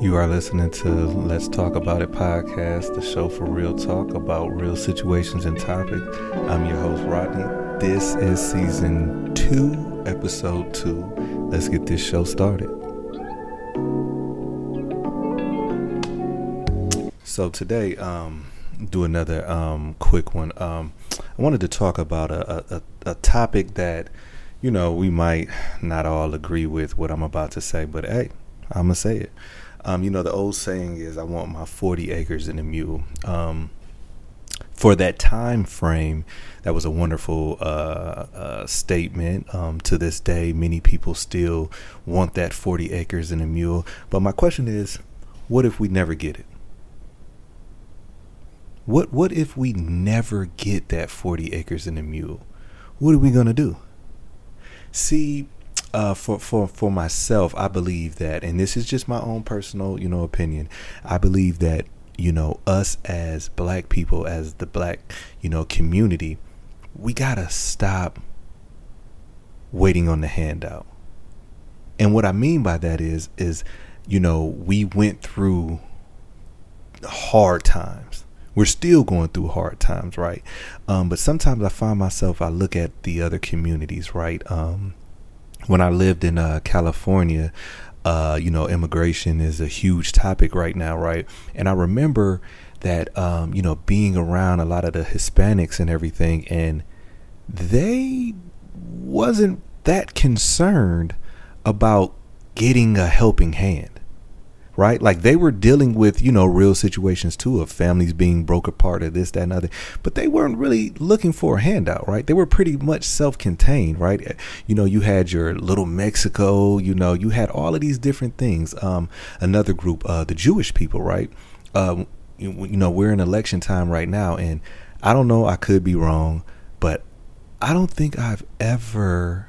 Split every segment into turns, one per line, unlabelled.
You are listening to Let's Talk About It podcast, the show for real talk about real situations and topics. I'm your host, Rodney. This is season two, episode two. Let's get this show started. So today, um, do another um, quick one. Um, I wanted to talk about a, a, a topic that, you know, we might not all agree with what I'm about to say, but hey, I'm gonna say it. Um, you know, the old saying is, "I want my 40 acres in a mule." Um, for that time frame, that was a wonderful uh, uh, statement. Um, to this day, many people still want that 40 acres in a mule. But my question is, what if we never get it? What what if we never get that 40 acres in a mule? What are we gonna do? See, uh, for for for myself, I believe that, and this is just my own personal, you know, opinion. I believe that you know us as black people, as the black you know community, we gotta stop waiting on the handout. And what I mean by that is is you know we went through hard times. We're still going through hard times, right? Um, but sometimes I find myself I look at the other communities, right? Um, when I lived in uh, California, uh, you know, immigration is a huge topic right now, right? And I remember that, um, you know, being around a lot of the Hispanics and everything, and they wasn't that concerned about getting a helping hand right? Like they were dealing with, you know, real situations too of families being broke apart or this, that, and other. But they weren't really looking for a handout, right? They were pretty much self contained, right? You know, you had your little Mexico, you know, you had all of these different things. Um, another group, uh, the Jewish people, right? Um, you, you know, we're in election time right now, and I don't know, I could be wrong, but I don't think I've ever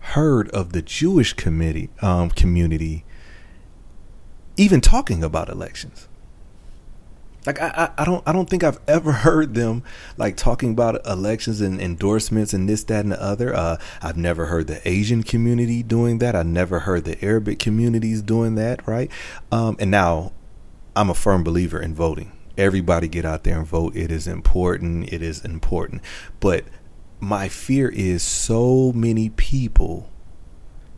heard of the Jewish committee um, community even talking about elections. Like I, I, I don't I don't think I've ever heard them like talking about elections and endorsements and this that and the other. Uh, I've never heard the Asian community doing that. I never heard the Arabic communities doing that. Right. Um, and now I'm a firm believer in voting. Everybody get out there and vote. It is important. It is important. But my fear is so many people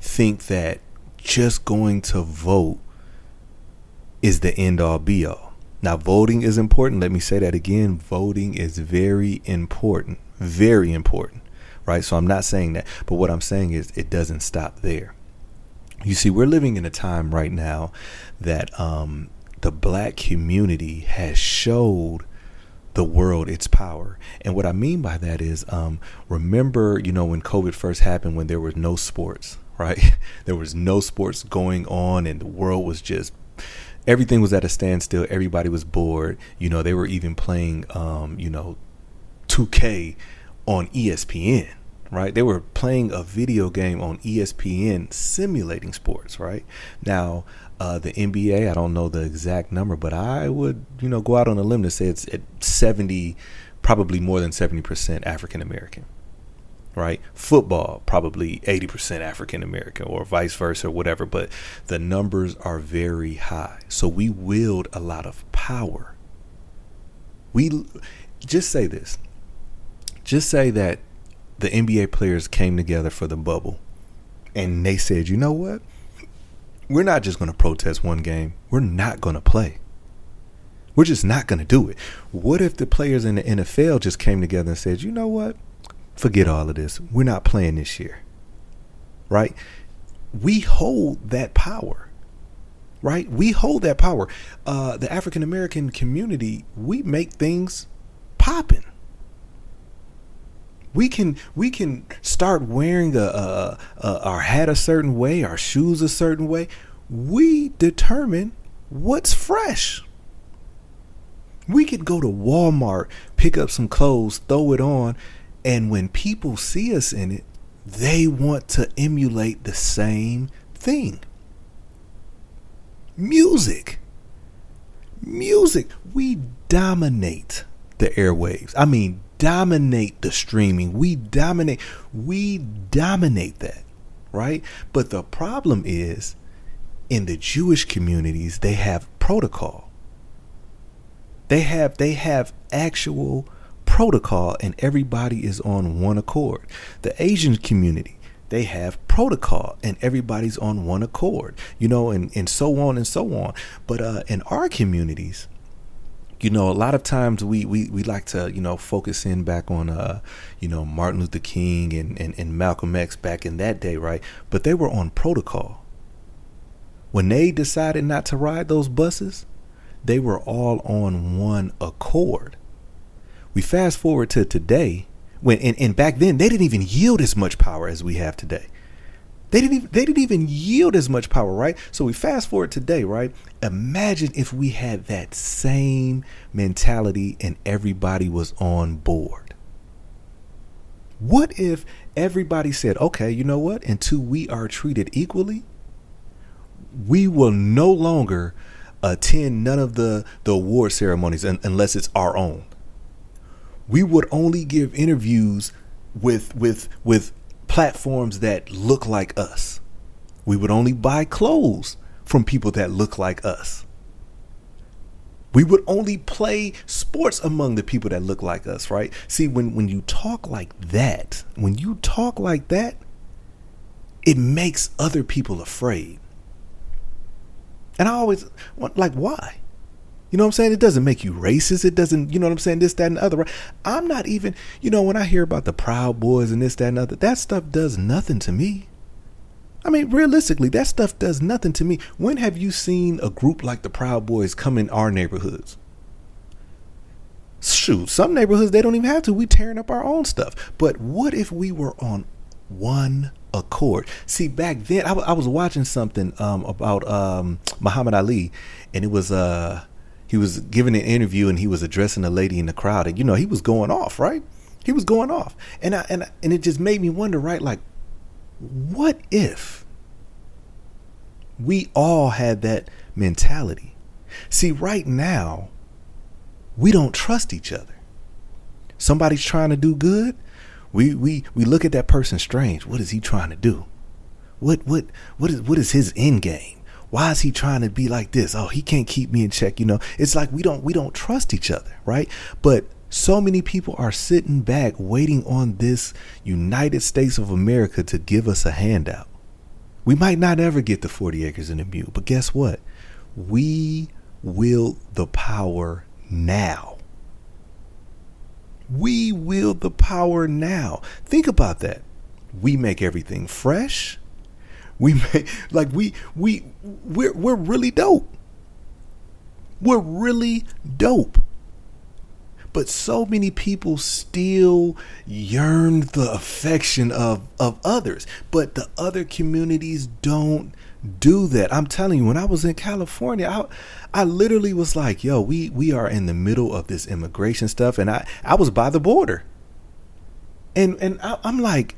think that just going to vote is the end all be all. Now, voting is important. Let me say that again. Voting is very important. Very important. Right? So I'm not saying that. But what I'm saying is it doesn't stop there. You see, we're living in a time right now that um, the black community has showed the world its power. And what I mean by that is um, remember, you know, when COVID first happened, when there was no sports, right? there was no sports going on and the world was just everything was at a standstill. Everybody was bored. You know, they were even playing, um, you know, 2K on ESPN, right? They were playing a video game on ESPN simulating sports, right? Now, uh, the NBA, I don't know the exact number, but I would, you know, go out on a limb to say it's at 70, probably more than 70% African American right? Football, probably 80% African American or vice versa, or whatever, but the numbers are very high. So we wield a lot of power. We just say this just say that the NBA players came together for the bubble and they said, you know what? We're not just going to protest one game, we're not going to play. We're just not going to do it. What if the players in the NFL just came together and said, you know what? Forget all of this. We're not playing this year. Right? We hold that power. Right? We hold that power. Uh, the African American community, we make things popping. We can we can start wearing a, a, a, our hat a certain way, our shoes a certain way. We determine what's fresh. We could go to Walmart, pick up some clothes, throw it on, and when people see us in it, they want to emulate the same thing. Music. Music. We dominate the airwaves. I mean, dominate the streaming. We dominate. We dominate that, right? But the problem is in the Jewish communities, they have protocol. They have they have actual protocol and everybody is on one accord. The Asian community, they have protocol and everybody's on one accord. You know, and, and so on and so on. But uh, in our communities, you know, a lot of times we, we, we like to, you know, focus in back on, uh, you know, Martin Luther King and, and, and Malcolm X back in that day, right? But they were on protocol. When they decided not to ride those buses, they were all on one accord. We fast forward to today, when and, and back then they didn't even yield as much power as we have today. They didn't even, they didn't even yield as much power, right? So we fast forward today, right? Imagine if we had that same mentality and everybody was on board. What if everybody said, "Okay, you know what? Until we are treated equally, we will no longer attend none of the the award ceremonies un- unless it's our own. We would only give interviews with with with platforms that look like us. We would only buy clothes from people that look like us. We would only play sports among the people that look like us, right? See, when, when you talk like that, when you talk like that, it makes other people afraid. And I always like, why? You know what I'm saying? It doesn't make you racist. It doesn't, you know what I'm saying? This, that, and the other. I'm not even, you know, when I hear about the Proud Boys and this, that, and other, that stuff does nothing to me. I mean, realistically, that stuff does nothing to me. When have you seen a group like the Proud Boys come in our neighborhoods? Shoot, some neighborhoods they don't even have to. We tearing up our own stuff. But what if we were on one accord? See, back then I, w- I was watching something um, about um, Muhammad Ali, and it was uh he was giving an interview and he was addressing a lady in the crowd and you know he was going off right? He was going off. And I, and and it just made me wonder right like what if we all had that mentality? See right now we don't trust each other. Somebody's trying to do good. We we we look at that person strange. What is he trying to do? What what what is what is his end game why is he trying to be like this? Oh, he can't keep me in check. You know, it's like we don't we don't trust each other, right? But so many people are sitting back waiting on this United States of America to give us a handout. We might not ever get the 40 acres and a mule, but guess what? We wield the power now. We wield the power now. Think about that. We make everything fresh. We may, like we we we're we're really dope. We're really dope. But so many people still yearn the affection of of others, but the other communities don't do that. I'm telling you, when I was in California, I I literally was like, "Yo, we we are in the middle of this immigration stuff," and I I was by the border, and and I, I'm like,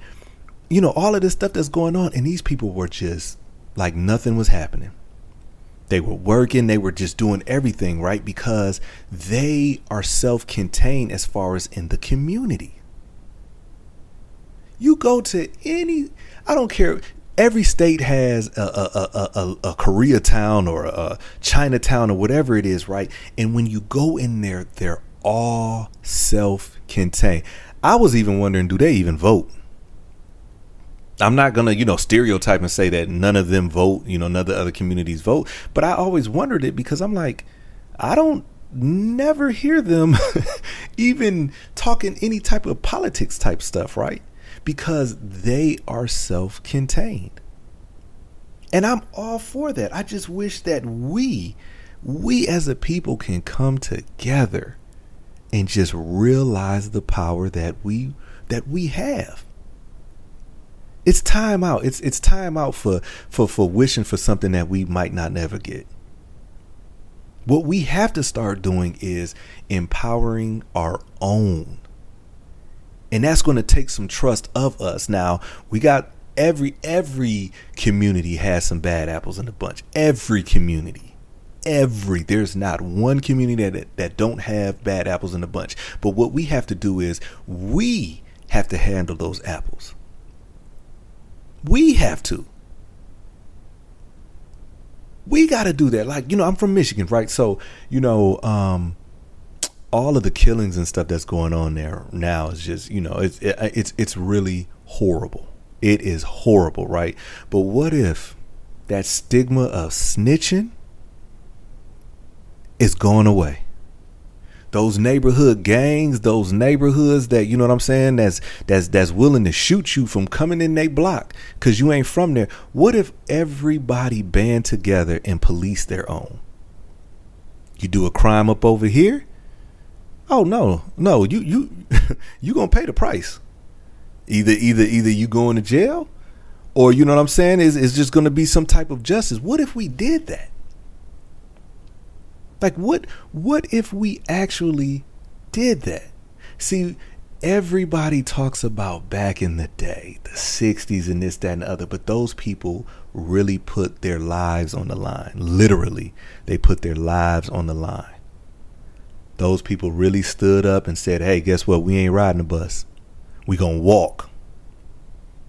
you know, all of this stuff that's going on, and these people were just like nothing was happening. They were working, they were just doing everything, right? Because they are self contained as far as in the community. You go to any, I don't care, every state has a, a, a, a, a Koreatown or a Chinatown or whatever it is, right? And when you go in there, they're all self contained. I was even wondering, do they even vote? I'm not gonna, you know, stereotype and say that none of them vote, you know, none of the other communities vote. But I always wondered it because I'm like, I don't never hear them even talking any type of politics type stuff, right? Because they are self contained. And I'm all for that. I just wish that we, we as a people can come together and just realize the power that we that we have it's time out. It's it's time out for for for wishing for something that we might not never get. What we have to start doing is empowering our own. And that's going to take some trust of us. Now, we got every every community has some bad apples in the bunch. Every community. Every there's not one community that that don't have bad apples in the bunch. But what we have to do is we have to handle those apples. We have to. We got to do that. Like, you know, I'm from Michigan, right? So, you know, um, all of the killings and stuff that's going on there now is just, you know, it's it, it's it's really horrible. It is horrible, right? But what if that stigma of snitching is going away? Those neighborhood gangs, those neighborhoods that you know what I'm saying, that's that's that's willing to shoot you from coming in their block because you ain't from there. What if everybody band together and police their own? You do a crime up over here? Oh no, no, you you you gonna pay the price. Either either either you going to jail or you know what I'm saying is is just gonna be some type of justice. What if we did that? Like what what if we actually did that? See, everybody talks about back in the day, the 60s and this, that, and the other, but those people really put their lives on the line. Literally, they put their lives on the line. Those people really stood up and said, hey, guess what? We ain't riding the bus. We gonna walk.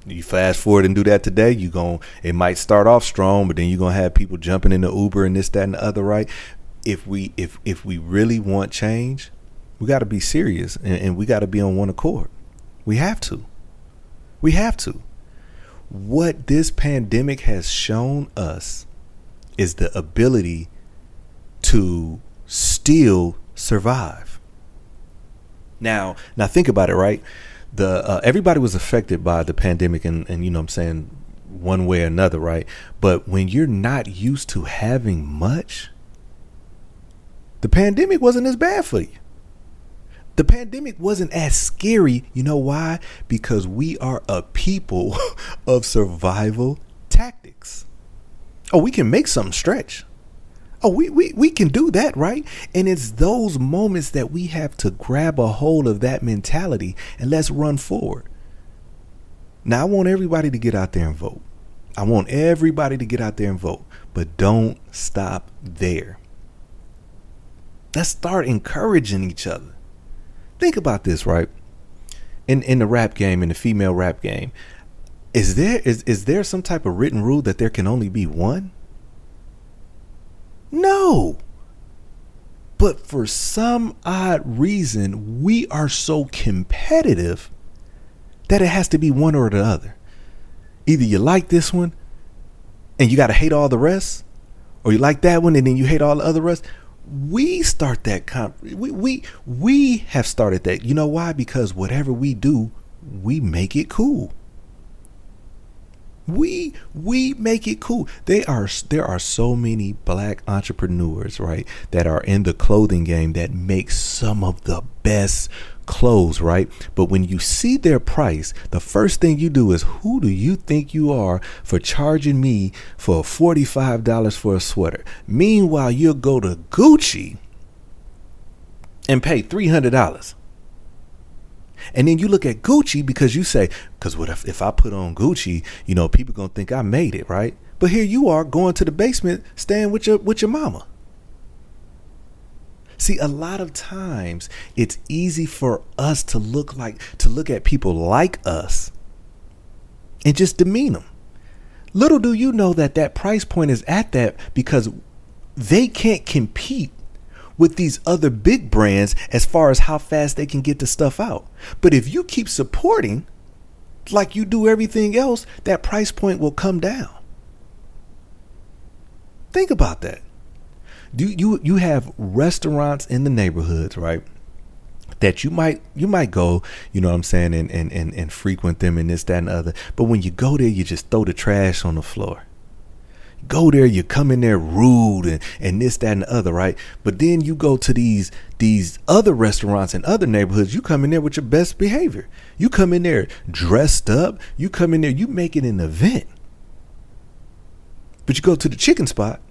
You fast forward and do that today, you going it might start off strong, but then you're gonna have people jumping in the Uber and this, that, and the other, right? If we if if we really want change, we got to be serious and, and we got to be on one accord. We have to. We have to. What this pandemic has shown us is the ability to still survive. Now, now think about it, right? The uh, everybody was affected by the pandemic, and and you know, what I'm saying one way or another, right? But when you're not used to having much, the pandemic wasn't as bad for you. The pandemic wasn't as scary. You know why? Because we are a people of survival tactics. Oh, we can make something stretch. Oh, we, we, we can do that, right? And it's those moments that we have to grab a hold of that mentality and let's run forward. Now, I want everybody to get out there and vote. I want everybody to get out there and vote, but don't stop there. Let's start encouraging each other. Think about this, right? In in the rap game, in the female rap game, is there is is there some type of written rule that there can only be one? No. But for some odd reason, we are so competitive that it has to be one or the other. Either you like this one and you got to hate all the rest, or you like that one and then you hate all the other rest we start that comp we, we we have started that. You know why? Because whatever we do we make it cool we we make it cool they are there are so many black entrepreneurs right that are in the clothing game that make some of the best clothes, right? But when you see their price, the first thing you do is who do you think you are for charging me for $45 for a sweater? Meanwhile, you'll go to Gucci and pay $300. And then you look at Gucci because you say, because what if, if I put on Gucci, you know, people gonna think I made it, right? But here you are going to the basement, staying with your with your mama. See, a lot of times it's easy for us to look like to look at people like us and just demean them. Little do you know that that price point is at that because they can't compete with these other big brands as far as how fast they can get the stuff out. But if you keep supporting like you do everything else, that price point will come down. Think about that do you you have restaurants in the neighborhoods, right? That you might you might go, you know what I'm saying, and, and, and, and frequent them and this, that, and other. But when you go there, you just throw the trash on the floor go there, you come in there rude and, and this, that, and the other, right? But then you go to these these other restaurants in other neighborhoods, you come in there with your best behavior. You come in there dressed up, you come in there, you make it an event. But you go to the chicken spot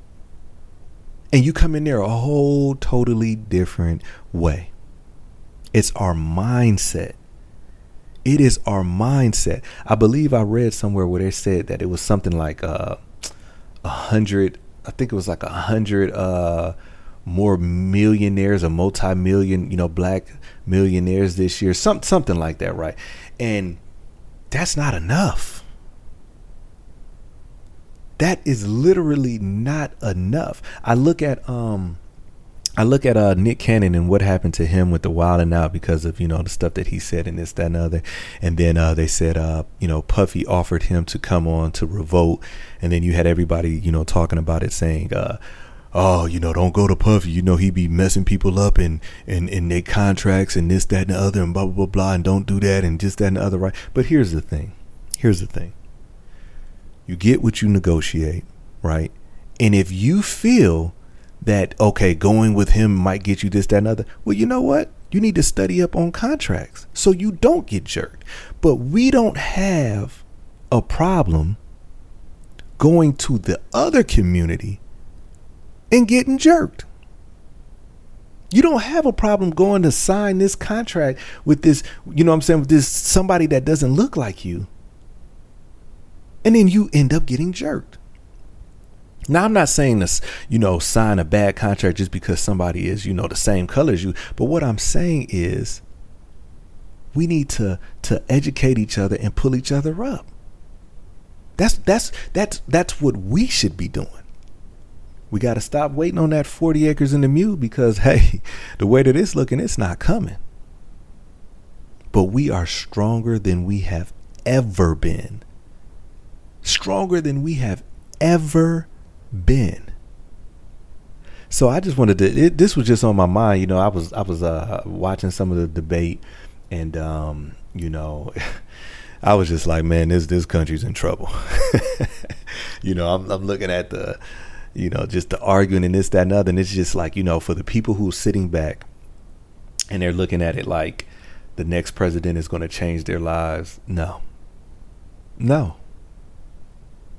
and you come in there a whole totally different way. It's our mindset. It is our mindset. I believe I read somewhere where they said that it was something like uh, a hundred. I think it was like a hundred uh, more millionaires, a multi-million, you know, black millionaires this year. Some something like that, right? And that's not enough. That is literally not enough. I look at um I look at uh, Nick Cannon and what happened to him with the Wild 'N Out because of you know the stuff that he said and this that and other, and then uh, they said uh, you know Puffy offered him to come on to Revolt, and then you had everybody you know talking about it saying uh, oh, you know, don't go to Puffy. You know, he be messing people up and and in their contracts and this, that, and the other, and blah blah blah blah, and don't do that and just that and the other, right? But here's the thing. Here's the thing. You get what you negotiate, right? And if you feel that okay, going with him might get you this, that, and other, well, you know what? You need to study up on contracts so you don't get jerked. But we don't have a problem going to the other community and getting jerked. You don't have a problem going to sign this contract with this, you know what I'm saying, with this somebody that doesn't look like you. And then you end up getting jerked. Now I'm not saying this, you know, sign a bad contract just because somebody is, you know, the same color as you, but what I'm saying is we need to to educate each other and pull each other up. That's that's that's that's what we should be doing we got to stop waiting on that 40 acres in the mule because, hey, the way that it's looking, it's not coming. But we are stronger than we have ever been. Stronger than we have ever been. So I just wanted to. It, this was just on my mind. You know, I was I was uh, watching some of the debate, and um, you know, I was just like, man, this this country's in trouble. you know, I'm, I'm looking at the you know, just the arguing and this, that, and other. And it's just like, you know, for the people who are sitting back and they're looking at it like the next president is going to change their lives. No. No.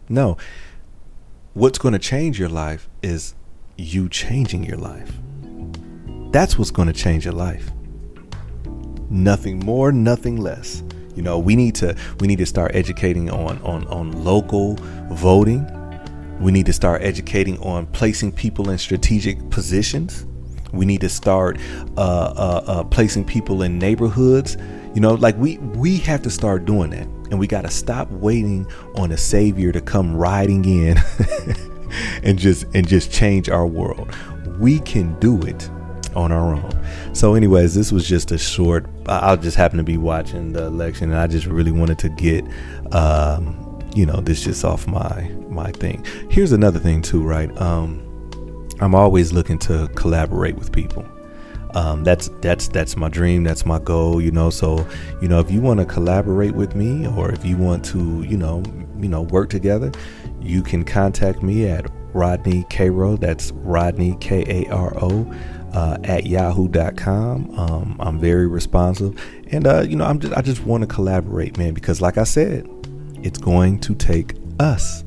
No. What's going to change your life is you changing your life. That's what's going to change your life. Nothing more, nothing less. You know, we need to we need to start educating on on on local voting we need to start educating on placing people in strategic positions. We need to start uh, uh, uh, placing people in neighborhoods. You know, like we we have to start doing that, and we got to stop waiting on a savior to come riding in and just and just change our world. We can do it on our own. So, anyways, this was just a short. I just happened to be watching the election, and I just really wanted to get. Um, you know this just off my my thing here's another thing too right um i'm always looking to collaborate with people um, that's that's that's my dream. That's my goal you know? So you know if you want to collaborate with me or if you want to you know you know work together you can contact me at rodney Karo. that's rodney k-a-r-o uh, at yahoo.com um, i'm very responsive. And uh, you know i'm just i just want to collaborate man because like i said it's going to take us